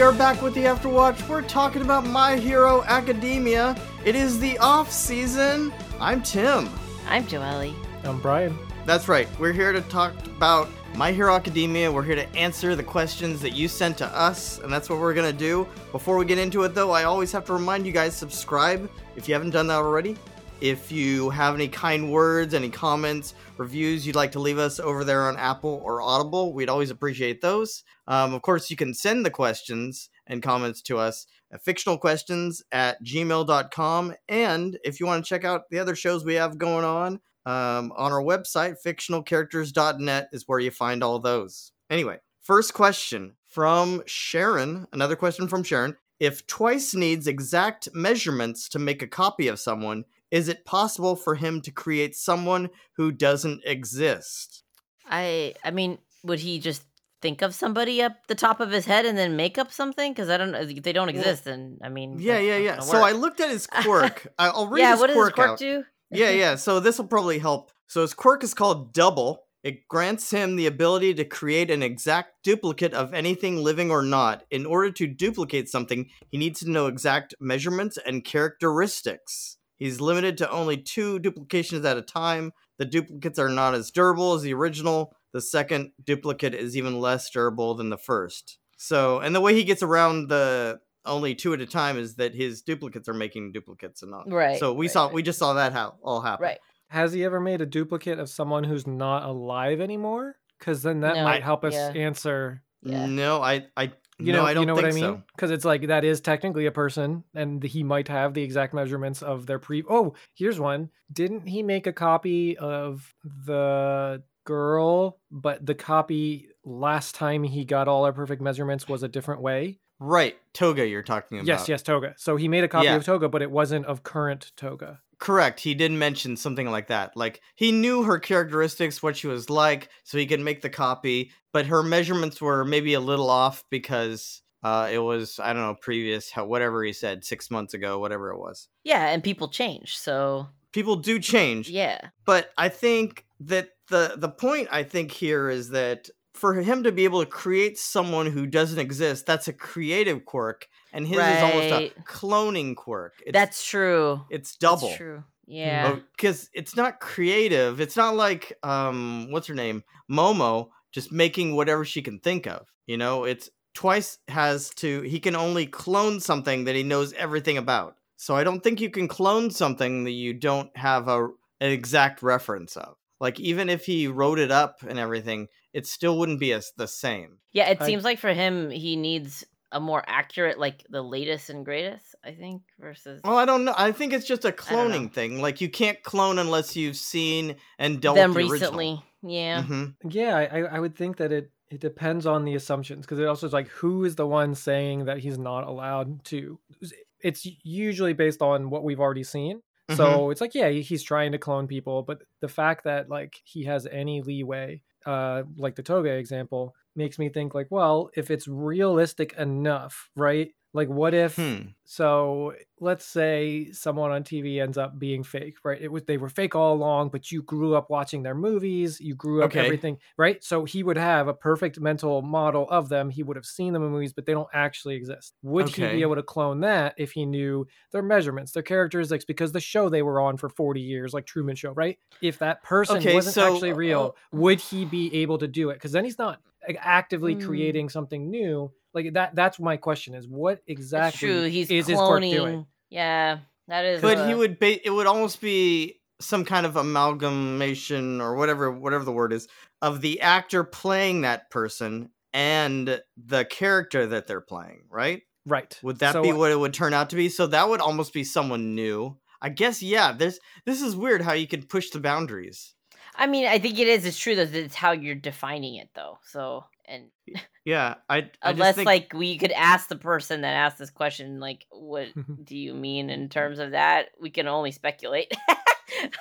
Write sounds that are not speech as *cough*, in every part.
are back with the Afterwatch. We're talking about My Hero Academia. It is the off season. I'm Tim. I'm Joelle. I'm Brian. That's right. We're here to talk about My Hero Academia. We're here to answer the questions that you sent to us, and that's what we're going to do. Before we get into it, though, I always have to remind you guys subscribe if you haven't done that already. If you have any kind words, any comments, reviews you'd like to leave us over there on Apple or Audible, we'd always appreciate those. Um, of course, you can send the questions and comments to us at fictionalquestions at gmail.com. And if you want to check out the other shows we have going on um, on our website, fictionalcharacters.net is where you find all those. Anyway, first question from Sharon. Another question from Sharon. If Twice needs exact measurements to make a copy of someone, is it possible for him to create someone who doesn't exist? I I mean, would he just think of somebody up the top of his head and then make up something? Because I don't know they don't exist. And I mean, Yeah, yeah, yeah. So I looked at his *laughs* quirk. I'll read yeah, his what does his quirk quirk out. do? yeah, yeah. So this will probably help. So his quirk is called Double. It grants him the ability to create an exact duplicate of anything living or not. In order to duplicate something, he needs to know exact measurements and characteristics. He's limited to only two duplications at a time. The duplicates are not as durable as the original. The second duplicate is even less durable than the first. So, and the way he gets around the only two at a time is that his duplicates are making duplicates and not. Right, So we right, saw, right. we just saw that how all happen. Right. Has he ever made a duplicate of someone who's not alive anymore? Because then that No, might help us yeah. answer. Yeah. No, I, I, You no, know, I don't you know think what I mean? so. Because it's like that is technically a person, and he might have the exact measurements of their pre. Oh, here's one. Didn't he make a copy of the girl, but the copy last time he got all our perfect measurements was a different way? Right, Toga, you're talking about. Yes, yes, Toga. So he made a copy Yeah. of Toga, but it wasn't of current Toga. Correct. He did mention something like that. Like he knew her characteristics, what she was like, so he could make the copy. But her measurements were maybe a little off because uh, it was I don't know previous, how, whatever he said six months ago, whatever it was. Yeah, and people change. So People do change, yeah, but I think that the the point I think here is that for him to be able to create someone who doesn't exist, that's a creative quirk, and his is almost a cloning quirk. It's, that's true. it's double. That's true. Yeah. because it's not creative. It's not like um, what's her name, Momo, just making whatever she can think of. You know, it's twice has to. He can only clone something that he knows everything about. So I don't think you can clone something that you don't have a an exact reference of. Like even if he wrote it up and everything, it still wouldn't be as the same. Yeah, it I- seems like for him, he needs a more accurate, like the latest and greatest. I think versus Well, I don't know. I think it's just a cloning thing. Like you can't clone unless you've seen and dealt them with the recently. Yeah. Original. hmm Yeah, I, I would think that it it depends on the assumptions because it also is like who is the one saying that he's not allowed to. It's usually based on what we've already seen. So it's like yeah, he's trying to clone people, but the fact that like he has any leeway, uh, like the Toga example, makes me think like, well, if it's realistic enough, right? Like, what if? Hmm. So let's say someone on TV ends up being fake, right? It was they were fake all along, but you grew up watching their movies, you grew up Okay. everything, right? So he would have a perfect mental model of them. He would have seen them in movies, but they don't actually exist. Would he be able to clone that if he knew their measurements, their characteristics, because the show they were on for 40 years, like Truman Show, right? If that person Okay, wasn't so, actually real, would he be able to do it? Because then he's not actively Mm. creating something new. Like that that's my question is what exactly true. He's is his quirk doing? Yeah, that is. but he uh, would ba- it would almost be some kind of amalgamation or whatever whatever the word is of the actor playing that person and the character that they're playing right Right. would that So, be what it would turn out to be so that would almost be someone new i guess yeah this this is weird how you can push the boundaries I mean, I think it is. It's true that it's how you're defining it, though. So, and *laughs* yeah i, I just unless think, like we could ask the person that asked this question, like, what *laughs* do you mean in terms of that? We can only speculate.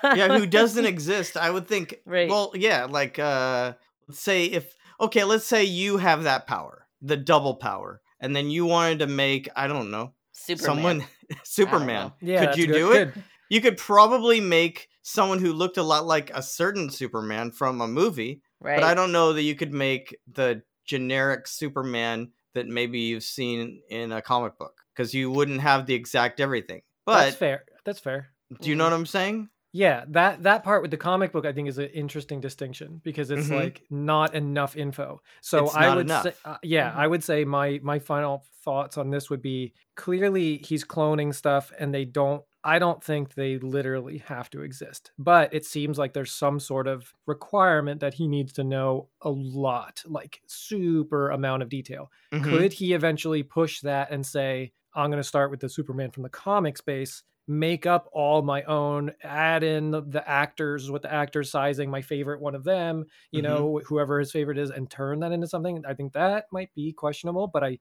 yeah who doesn't *laughs* exist i would think Right. well yeah like uh let's say if okay let's say you have that power the double power and then you wanted to make i don't know Superman. someone superman. Yeah, could you good- do it good. you could probably make someone who looked a lot like a certain superman from a movie right? but i don't know that you could make the generic superman that maybe you've seen in a comic book because you wouldn't have the exact everything. But That's fair. That's fair. do you know what I'm saying? Yeah, that that part with the comic book I think is an interesting distinction because it's Mhm. like not enough info. So It's I would enough. say uh, yeah, Mhm. I would say my my final thoughts on this would be clearly he's cloning stuff and they don't I don't think they literally have to exist. But it seems like there's some sort of requirement that he needs to know a lot, like super amount of detail. Mhm. Could he eventually push that and say, I'm going to start with the Superman from the comic space, make up all my own, add in the, actors with the actors sizing, my favorite one of them, you Mhm. know, whoever his favorite is, and turn that into something? I think that might be questionable, but I.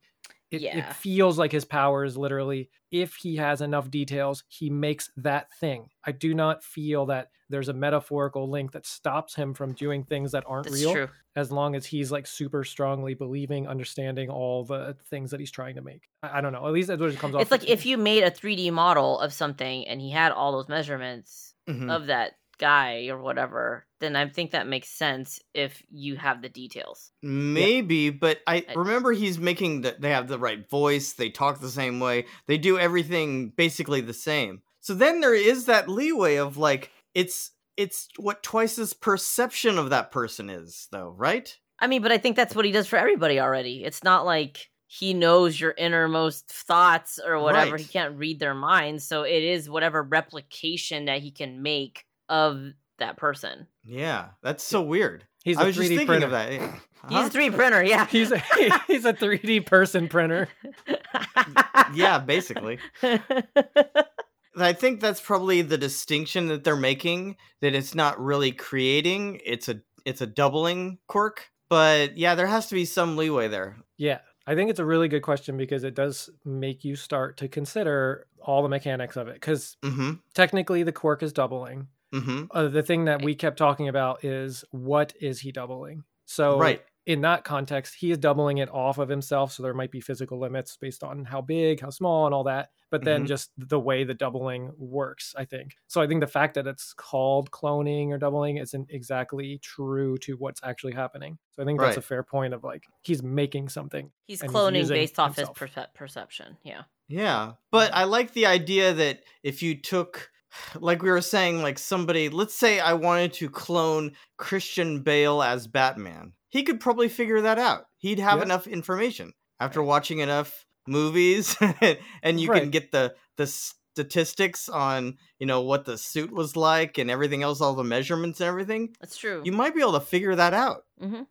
It, Yeah. it feels like his power is literally if he has enough details, he makes that thing. I do not feel that there's a metaphorical link that stops him from doing things that aren't That's real true. as long as he's like super strongly believing, understanding all the things that he's trying to make. I, I don't know. At least that's what it comes off. It's like if you made a 3D model of something and he had all those measurements Mhm. of that guy or whatever, then I think that makes sense if you have the details. Maybe, but I I- remember he's making that they have the right voice, they talk the same way, they do everything basically the same. So then there is that leeway of like it's it's what Twice's perception of that person is though, right? I mean, but I think that's what he does for everybody already. It's not like he knows your innermost thoughts or whatever. Right. He can't read their minds. So it is whatever replication that he can make of that person. Yeah, that's so weird. he's a I was 3D just thinking printer. of that. *laughs* *laughs* He's a 3D printer, yeah. He's a he's a 3D person printer. *laughs* Yeah, basically. I think that's probably the distinction that they're making that it's not really creating, it's a it's a doubling quirk. But yeah, there has to be some leeway there. Yeah, I think it's a really good question because it does make you start to consider all the mechanics of it. Because Mhm. technically, the quirk is doubling. Mhm. Uh, the thing that we kept talking about is what is he doubling? So Right. in that context, he is doubling it off of himself. So there might be physical limits based on how big, how small, and all that. But then Mhm. just the way the doubling works, I think. So I think the fact that it's called cloning or doubling isn't exactly true to what's actually happening. So I think that's a fair point of like he's making something. He's And he's cloning based off himself. his perce- perception. Yeah. Yeah, but I like the idea that if you took, like we were saying, like somebody, let's say I wanted to clone Christian Bale as Batman, he could probably figure that out. He'd have Yeah. enough information after watching enough movies, *laughs* and you can get the the statistics on you know what the suit was like and everything else, all the measurements and everything. That's true. You might be able to figure that out. hmm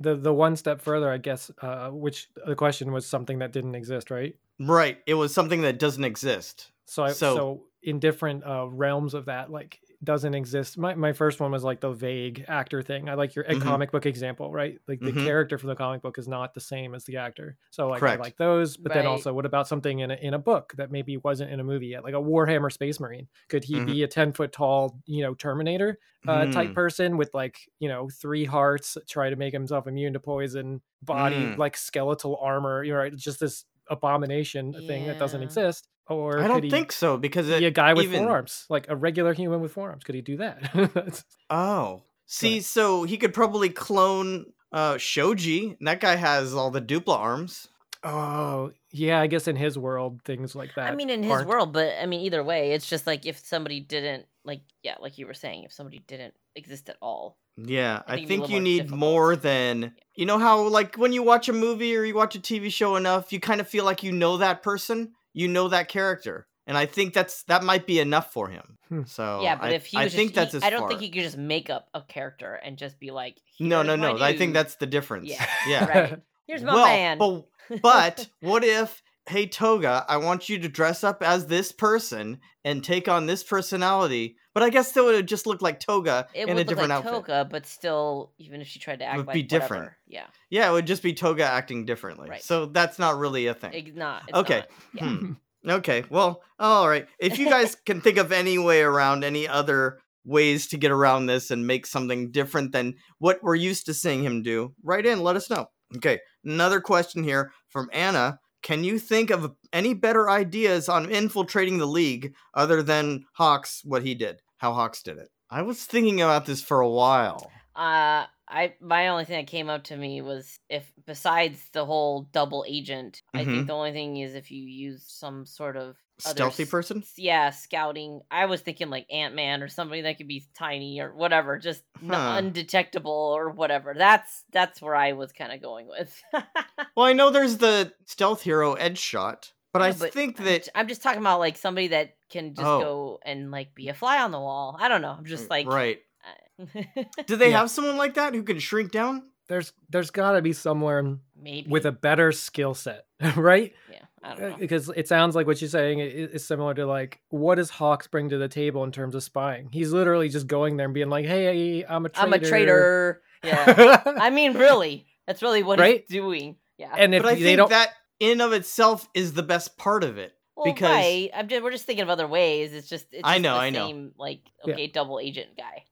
The the one step further, I guess, uh, which the question was something that didn't exist, right? Right. It was something that doesn't exist. So I, So- so, in different uh, realms of that, like doesn't exist. My my first one was like the vague actor thing. I like your a Mhm. comic book example, right? Like the Mhm. character from the comic book is not the same as the actor. So like Correct. I like those. But then also, what about something in a, in a book that maybe wasn't in a movie yet, like a Warhammer Space Marine? Could he Mhm. be a ten foot tall, you know, Terminator uh, type Mm. person with like you know three hearts, try to make himself immune to poison, body Mm. like skeletal armor, you know, right? Just this abomination thing that doesn't exist. Or I don't he think so because it, be a guy with even, forearms, like a regular human with forearms. Could he do that? *laughs* Oh, see, so he could probably clone uh Shoji. and That guy has all the Dupli-Arms. oh, yeah. I guess in his world, things like that. I mean, in his aren't- world, but I mean, either way, it's just like if somebody didn't, like, yeah, like you were saying, if somebody didn't exist at all. Yeah, I I, think it'd be a think you more need difficult. more than you know how like when you watch a movie or you watch a TV show enough, you kind of feel like you know that person, you know that character, and I think that's that might be enough for him. Hmm. So yeah, but I, if he I was think just, that's he- as I don't far. think he could just make up a character and just be like, No, no, "Here's no. I think that's the difference. Yeah. *laughs* yeah. right. Here's my well, man. but *laughs* but what if hey Toga, I want you to dress up as this person and take on this personality, but I guess that would just look like Toga it in would a look different like outfit. Toga, but still, even if she tried to act Would like be different. whatever, yeah, Yeah, it would just be Toga acting differently. Right. So that's not really a thing. it's not. It's Okay. not. Yeah. Hmm. Okay. Well, all right. If you guys can think of any way around any other ways to get around this and make something different than what we're used to seeing him do, write in, let us know. Okay. Another question here from Anna. Can you think of any better ideas on infiltrating the league other than Hawks, what he did, how Hawks did it? I was thinking about this for a while. Uh, I my only thing that came up to me was if besides the whole double agent, I Mhm. think the only thing is if you use some sort of other Stealthy person? s- Yeah, scouting. I was thinking like Ant Man or somebody that could be tiny or whatever, just Huh. undetectable or whatever. That's that's where I was kind of going with. *laughs* Well, I know there's the stealth hero Edge Shot, but I but think I'm that I'm just talking about like somebody that can just Oh. go and like be a fly on the wall. I don't know. I'm just like right. *laughs* Do they Yeah. have someone like that who can shrink down? There's there's got to be somewhere maybe with a better skill set, *laughs* right? yeah. I don't know. Because it sounds like what you're saying is similar to like what does Hawks bring to the table in terms of spying? He's literally just going there and being like, "Hey, I'm a traitor." I'm a traitor. Yeah. *laughs* I mean, really, that's really what Right? he's doing. Yeah. and if but I they think don't, that in of itself is the best part of it. well, because- right. I'm just, we're just thinking of other ways. It's just it's I know, the I know. same, Like Yeah. okay, double agent guy.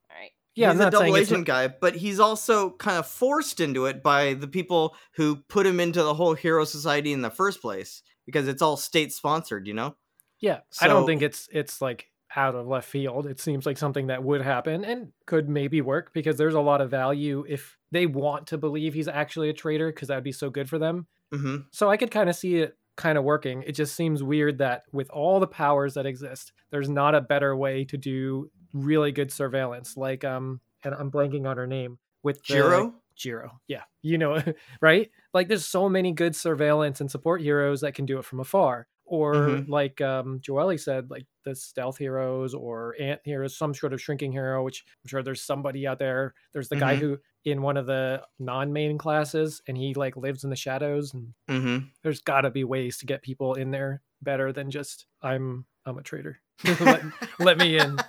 Yeah, he's I'm a not double agent guy, but he's also kind of forced into it by the people who put him into the whole hero society in the first place because it's all state sponsored, you know? Yeah, I don't think it's it's like out of left field. It seems like something that would happen and could maybe work because there's a lot of value if they want to believe he's actually a traitor because that would be so good for them. hmm So I could kind of see it kind of working. It just seems weird that with all the powers that exist, there's not a better way to do really good surveillance. Like um, and I'm blanking on her name with the, Jiro? Jiro. Yeah. You know, *laughs* right? Like there's so many good surveillance and support heroes that can do it from afar. Or Mhm. like um Joelle said, like the stealth heroes or ant heroes, some sort of shrinking hero, which I'm sure there's somebody out there. There's the guy Mhm. who in one of the non-main classes and he like lives in the shadows and hmm there's gotta be ways to get people in there better than just I'm I'm a traitor. *laughs* *laughs* let, let me in.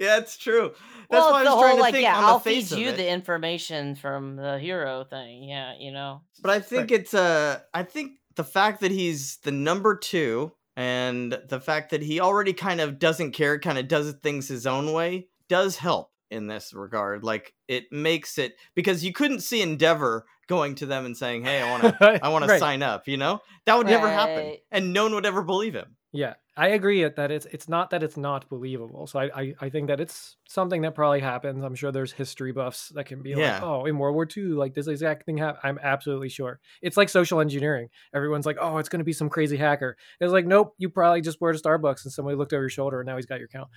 yeah, it's true. That's well, why I was the trying whole to like think yeah, on I'll the face feed of you it. the information from the hero thing. Yeah, you know. But I think it's uh I think the fact that he's the number two and the fact that he already kind of doesn't care, kind of does things his own way, does help in this regard. Like it makes it because you couldn't see Endeavor going to them and saying, "Hey, I want to, *laughs* I want to sign up." You know, that would never happen, and no one would ever believe him. Yeah, I agree that it's it's not that it's not believable. So I, I I think that it's something that probably happens. I'm sure there's history buffs that can be Yeah. like, oh, in World War II, like this exact thing happened. I'm absolutely sure. It's like social engineering. Everyone's like, oh, it's going to be some crazy hacker. It's like, nope, you probably just were to Starbucks and somebody looked over your shoulder and now he's got your account.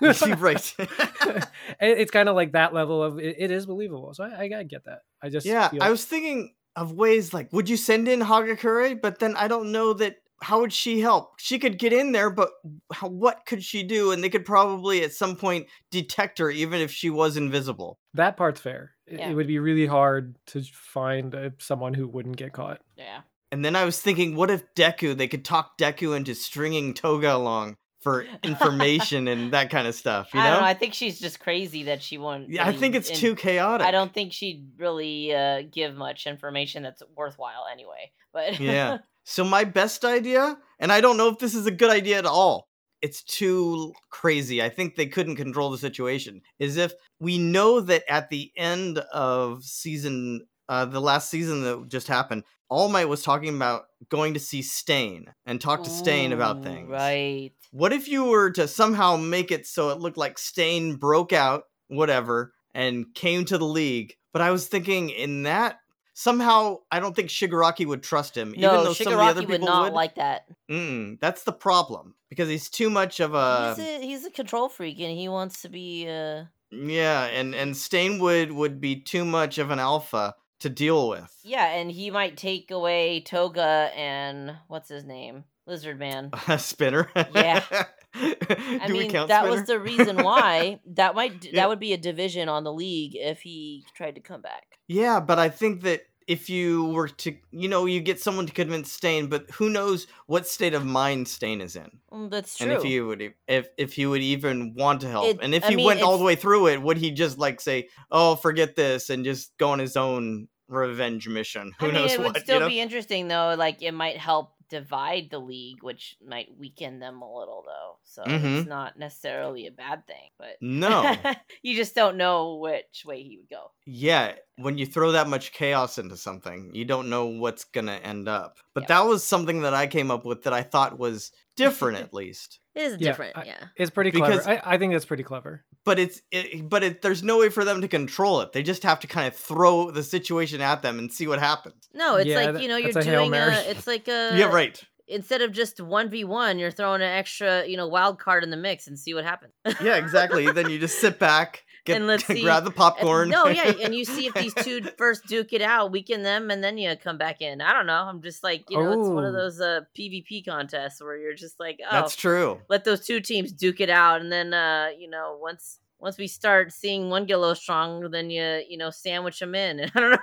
*laughs* right? *laughs* *laughs* It's kind of like that level of it, it is believable. So I, I, I get that. I just yeah, feel- I was thinking of ways like, would you send in Hagakure? But then I don't know that. How would she help? She could get in there, but how, what could she do? And they could probably at some point detect her, even if she was invisible. that part's fair. It, Yeah. it would be really hard to find uh, someone who wouldn't get caught. Yeah. And then I was thinking, what if Deku? They could talk Deku into stringing Toga along for information and *laughs* that kind of stuff. You I know? don't know. I think she's just crazy that she won't. yeah, I think it's too chaotic. I don't think she'd really uh, give much information that's worthwhile anyway. But Yeah. *laughs* So my best idea, and I don't know if this is a good idea at all. It's too crazy. I think they couldn't control the situation. Is if we know that at the end of season, uh, the last season that just happened, All Might was talking about going to see Stain and talk to Stain about things. Right. What if you were to somehow make it so it looked like Stain broke out, whatever, and came to the league? But I was thinking in that somehow I don't think Shigaraki would trust him, even No, though some of the other Shigaraki would not would. like that. Mm, that's the problem because he's too much of a he's a he's a control freak, and he wants to be. Uh, yeah, and and Stain would would be too much of an alpha to deal with. yeah, and he might take away Toga and what's his name, Lizard Man. A *laughs* spinner. Yeah. *laughs* *laughs* I mean, that spinner? was the reason why *laughs* that might Yeah. that would be a division on the league if he tried to come back. Yeah, but I think that if you were to, you know, you get someone to convince Stain, but who knows what state of mind Stain is in, Mm, that's true. and if he would, if if he would even want to help, It- and if I he mean, went all the way through it, would he just like say, "Oh, forget this," and just go on his own revenge mission? Who I mean, knows it what? would still you know? be interesting though. Like it might help divide the league, which might weaken them a little though. So Mhm. it's not necessarily a bad thing, but No. *laughs* you just don't know which way he would go. Yeah, when you throw that much chaos into something, you don't know what's gonna end up. But Yeah. that was something that I came up with that I thought was different, *laughs* at least. It is Yeah, different. I- yeah. It's pretty Because- clever. I, I think that's pretty clever. But it's it, but it, there's no way for them to control it. They just have to kind of throw the situation at them and see what happens. No, it's Yeah, like that- you know you're that's a doing Mary. a. It's like a. yeah, right. Instead of just one v one, you're throwing an extra, you know, wild card in the mix and see what happens. Yeah, *laughs* exactly. then you just sit back, get And let's see- grab the popcorn. no, yeah, *laughs* and you see if these two first duke it out, weaken them, and then you come back in. I don't know. I'm just like, you know, it's one of Oh. those uh, PvP contests where you're just like, oh, That's true. let those two teams duke it out, and then, uh, you know, once once we start seeing one get a little strong, then you you know sandwich them in. And *laughs* I don't know.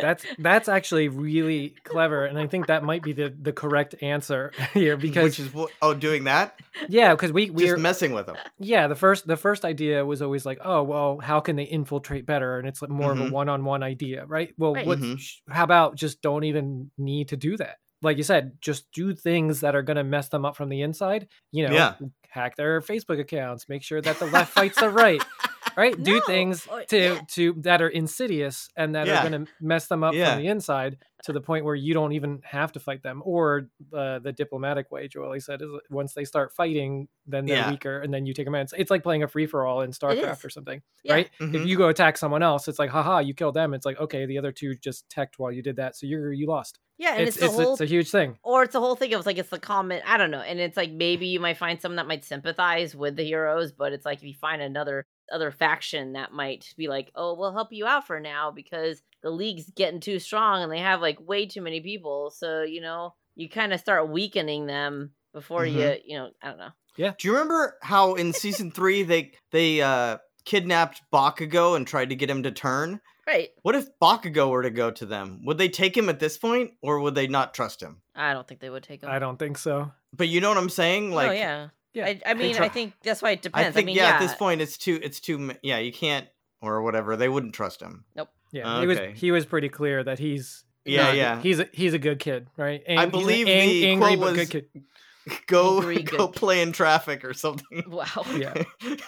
That's that's actually really clever, and I think that might be the the correct answer *laughs* here because Which is what? Oh, doing that? yeah, because we we're messing with them. yeah the first the first idea was always like oh well how can they infiltrate better and it's like more of Mhm. a one on one idea right well Right. what Mhm. how about just don't even need to do that like you said just do things that are going to mess them up from the inside you know Yeah. hack their Facebook accounts make sure that the left fights the right *laughs* right do things Oh, to yeah. to that are insidious and that Yeah. are going to mess them up Yeah. from the inside to the point where you don't even have to fight them or uh, the diplomatic way Joelle said is once they start fighting then they're Yeah. weaker and then you take them out it's, it's like playing a free-for-all in starcraft or something Yeah. right Mhm. if you go attack someone else it's like haha you killed them it's like okay the other two just teched while you did that so you're you lost Yeah, and it's, it's the it's, whole it's a huge thing or it's a whole thing of like it's the comment i don't know and it's like maybe you might find someone that might sympathize with the heroes but it's like if you find another other faction that might be like oh we'll help you out for now because the league's getting too strong and they have like way too many people so you know you kind of start weakening them before you Mhm. you know i don't know Yeah. Do you remember how in season three they they uh kidnapped Bakugo and tried to get him to turn? right What if Bakugo were to go to them? Would they take him at this point, or would they not trust him? i don't think they would take him. i don't think so But you know what I'm saying? Like, oh yeah Yeah, I, I mean try- i think that's why it depends. I depends think mean yeah, yeah at this point it's too it's too m- yeah you can't or whatever they wouldn't trust him. Yeah ah, he was he was pretty clear that he's Yeah, not- yeah. he's a, he's a good kid right I Ang- he's an believe ang- the angry quote but was- good kid *laughs* go Angry go good. play in traffic or something. *laughs* wow *laughs* Yeah.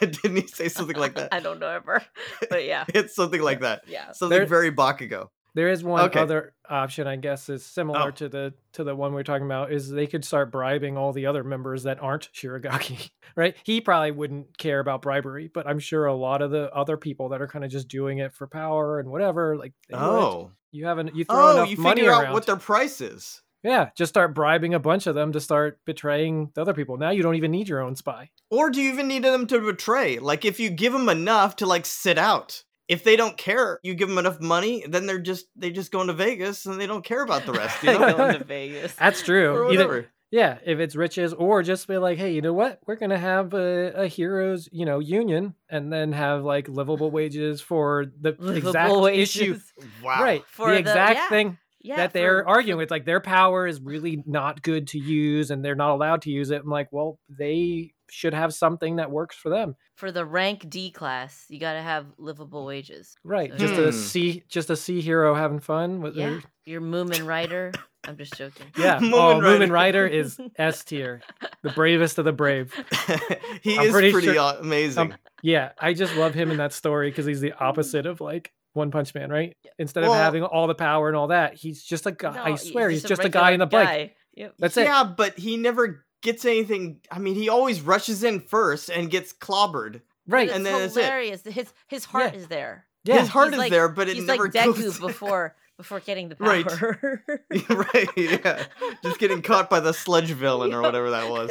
Didn't he say something like that? i don't know ever but yeah It's something like that. yeah Something There- very Bakugo. There is one Okay. other option, I guess, is similar Oh. to the to the one we're talking about. Is they could start bribing all the other members that aren't Shigaraki, *laughs* right? He probably wouldn't care about bribery, but I'm sure a lot of the other people that are kind of just doing it for power and whatever, like they would. Oh. you haven't you throw Oh, enough you money figure around. out what their price is. yeah, just start bribing a bunch of them to start betraying the other people. Now you don't even need your own spy. Or do you even need them to betray? Like if you give them enough to like sit out. If they don't care, you give them enough money, then they're just they just go into Vegas and they don't care about the rest. You *laughs* know? going to vegas *laughs* That's true. or Either- Yeah, if it's riches, or just be like, hey, you know what? We're gonna have a, a heroes, you know, union, and then have like livable wages for the *laughs* exact Livable issue. Wow. right? For the the- exact yeah. thing yeah, that they're for- arguing with, like their power is really not good to use, and they're not allowed to use it. I'm like, well, they should have something that works for them, for the rank D class, you got to have livable wages. right? So- Just Hmm. a C, just a C hero having fun with Yeah, their your Mumen *laughs* Rider. I'm just joking. yeah. *laughs* Mumen oh, Rider. Mumen Rider is *laughs* S tier, the bravest of the brave. he I'm is pretty pretty sure- amazing. Um, Yeah, I just love him in that story because he's the opposite of like One Punch Man, right? Instead of having all the power and all that, he's just a guy. No, I swear, he's just a, regular guy in the bike. Yep. That's it. yeah, but he never gets anything. I mean, he always rushes in first and gets clobbered. Right. It's and then that's it. hilarious. His his heart Yeah. is there. Yeah. His heart He's is like- there, but it He's never like Deku goes. *laughs* before before getting the power. *laughs* right? Yeah, just getting caught by the sludge villain or whatever that was.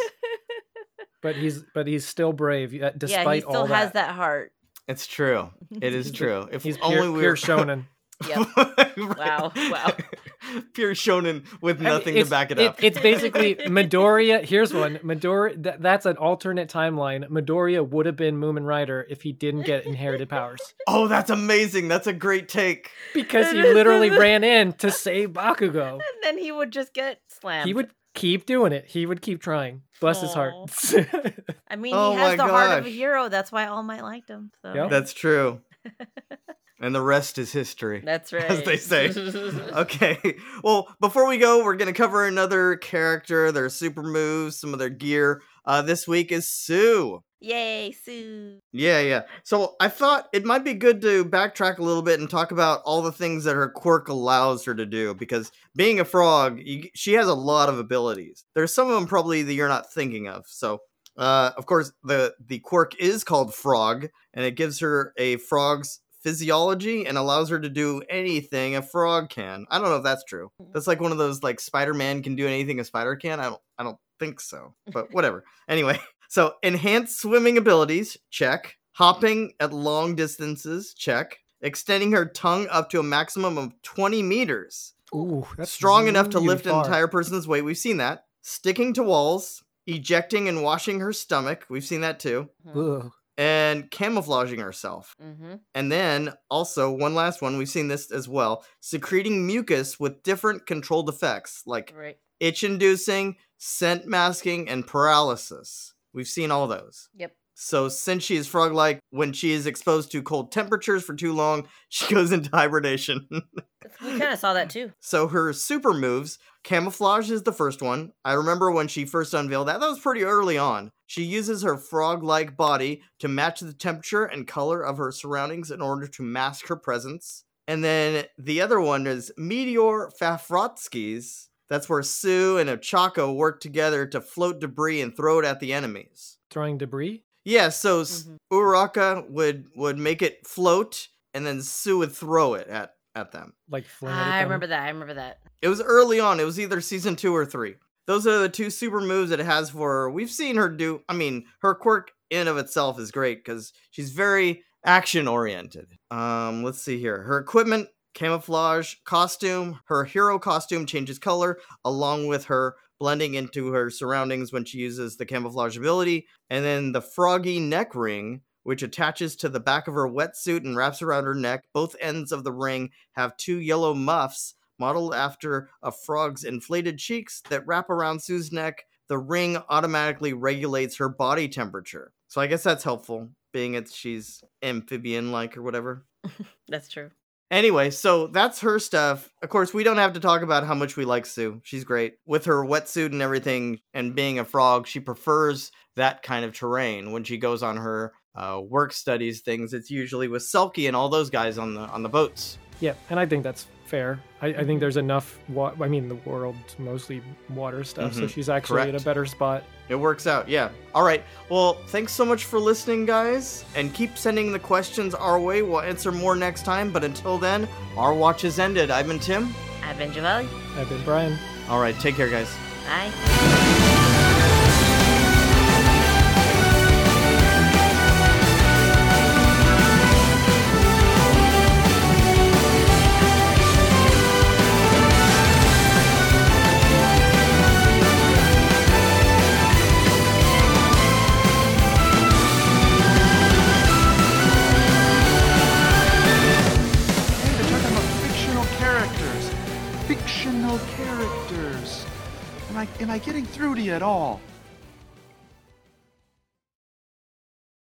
*laughs* but he's but he's still brave uh, despite yeah, he still all has that. that heart. It's true. It is *laughs* true. If He's only pure, we pure were *laughs* shonen. Yep. *laughs* Wow, wow. pure shonen with I mean, nothing to back it it- up. it's basically Midoriya. Here's one. Midoriya. That, that's an alternate timeline. Midoriya would have been Mumen Rider if he didn't get inherited powers oh, that's amazing. That's a great take. because he literally ran in to save Bakugo. And then he would just get slammed. He would keep doing it. He would keep trying. Bless his heart. *laughs* I mean, Oh he has my the heart of a hero. That's why All Might liked him. So. Yep. That's true. *laughs* and the rest is history. That's right. *laughs* As they say. Okay. Well, before we go, we're going to cover another character, their super moves, some of their gear. Uh, this week is Tsu. Yay, Tsu. Yeah, yeah. So I thought it might be good to backtrack a little bit and talk about all the things that her quirk allows her to do because being a frog, you, she has a lot of abilities. There's some of them probably that you're not thinking of. So Uh, of course, the the quirk is called Frog, and it gives her a frog's physiology and allows her to do anything a frog can. I don't know if that's true. That's like one of those like Spider-Man can do anything a spider can. I don't I don't think so. But *laughs* whatever. anyway, so enhanced swimming abilities, check. Hopping at long distances, check. Extending her tongue up to a maximum of 20 meters. Ooh, that's Strong enough to really lift an entire person's weight. We've seen that. Sticking to walls, ejecting and washing her stomach. We've seen that too. Ugh. And camouflaging herself. Mm-hmm. And then also one last one, we've seen this as well, secreting mucus with different controlled effects like Right. itch inducing, scent masking, and paralysis. We've seen all those. Yep. So since she is frog like, when she is exposed to cold temperatures for too long, *laughs* she goes into hibernation. We kind of saw that too. so her super moves, camouflage is the first one. I remember when she first unveiled that, that was pretty early on. She uses her frog like body to match the temperature and color of her surroundings in order to mask her presence. And then the other one is Meteor Fafrotskies. That's where Tsu and Ochako work together to float debris and throw it at the enemies. Throwing debris. Yeah, so s Mhm. Uraraka would would make it float, and then Tsu would throw it at at them. Like fling it I them. remember that. I remember that. It was early on. It was either season two or three. Those are the two super moves it has for her. We've seen her do. I mean, her quirk in of itself is great because she's very action oriented. Um, let's see here. Her equipment, camouflage, costume. Her hero costume changes color along with her blending into her surroundings when she uses the camouflage ability. And then the froggy neck ring, which attaches to the back of her wetsuit and wraps around her neck. Both ends of the ring have two yellow muffs modeled after a frog's inflated cheeks that wrap around Tsu's neck. The ring automatically regulates her body temperature. So I guess that's helpful, being it she's amphibian like or whatever. *laughs* That's true. Anyway, so that's her stuff. Of course, we don't have to talk about how much we like Tsu. She's great. With her wetsuit and everything, and being a frog, she prefers that kind of terrain. When she goes on her uh, work studies things, it's usually with Selkie and all those guys on the on the boats. Yeah, and I think that's fair. I, I think there's enough. Wa- I mean, the world's mostly water stuff, so Mhm, she's actually in correct. a better spot. It works out, yeah. All right. Well, thanks so much for listening, guys, and keep sending the questions our way. We'll answer more next time. But until then, our watch is ended. I've been Tim. I've been Joelle. I've been Brian. All right. Take care, guys. Bye. Getting through to you at all?